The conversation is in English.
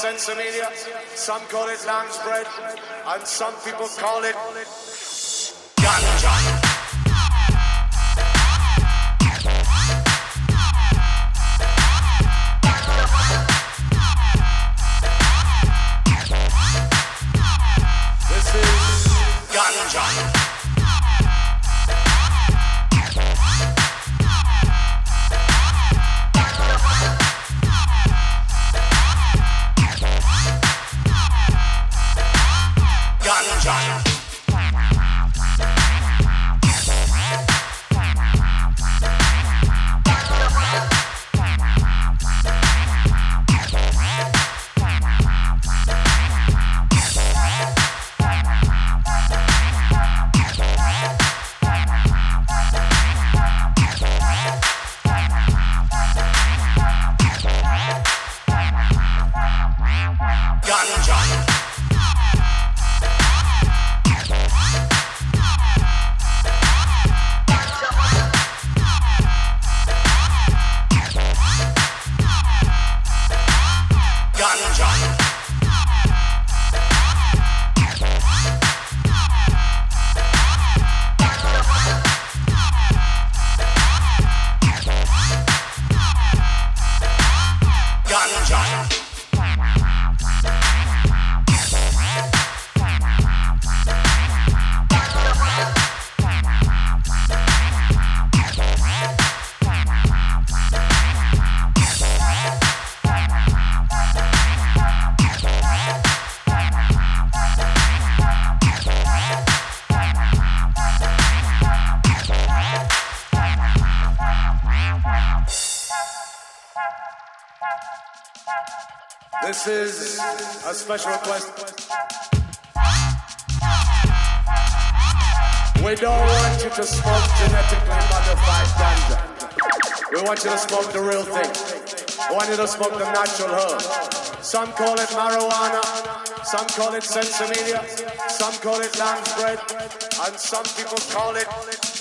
sinsemilla, some call it lamb's bread, and some people call it a special request. We don't want you to smoke genetically modified ganja. We want you to smoke the real thing. We want you to smoke the natural herb. Some call it marijuana, some call it sinsemilla, some call it lamb's bread, and some people call it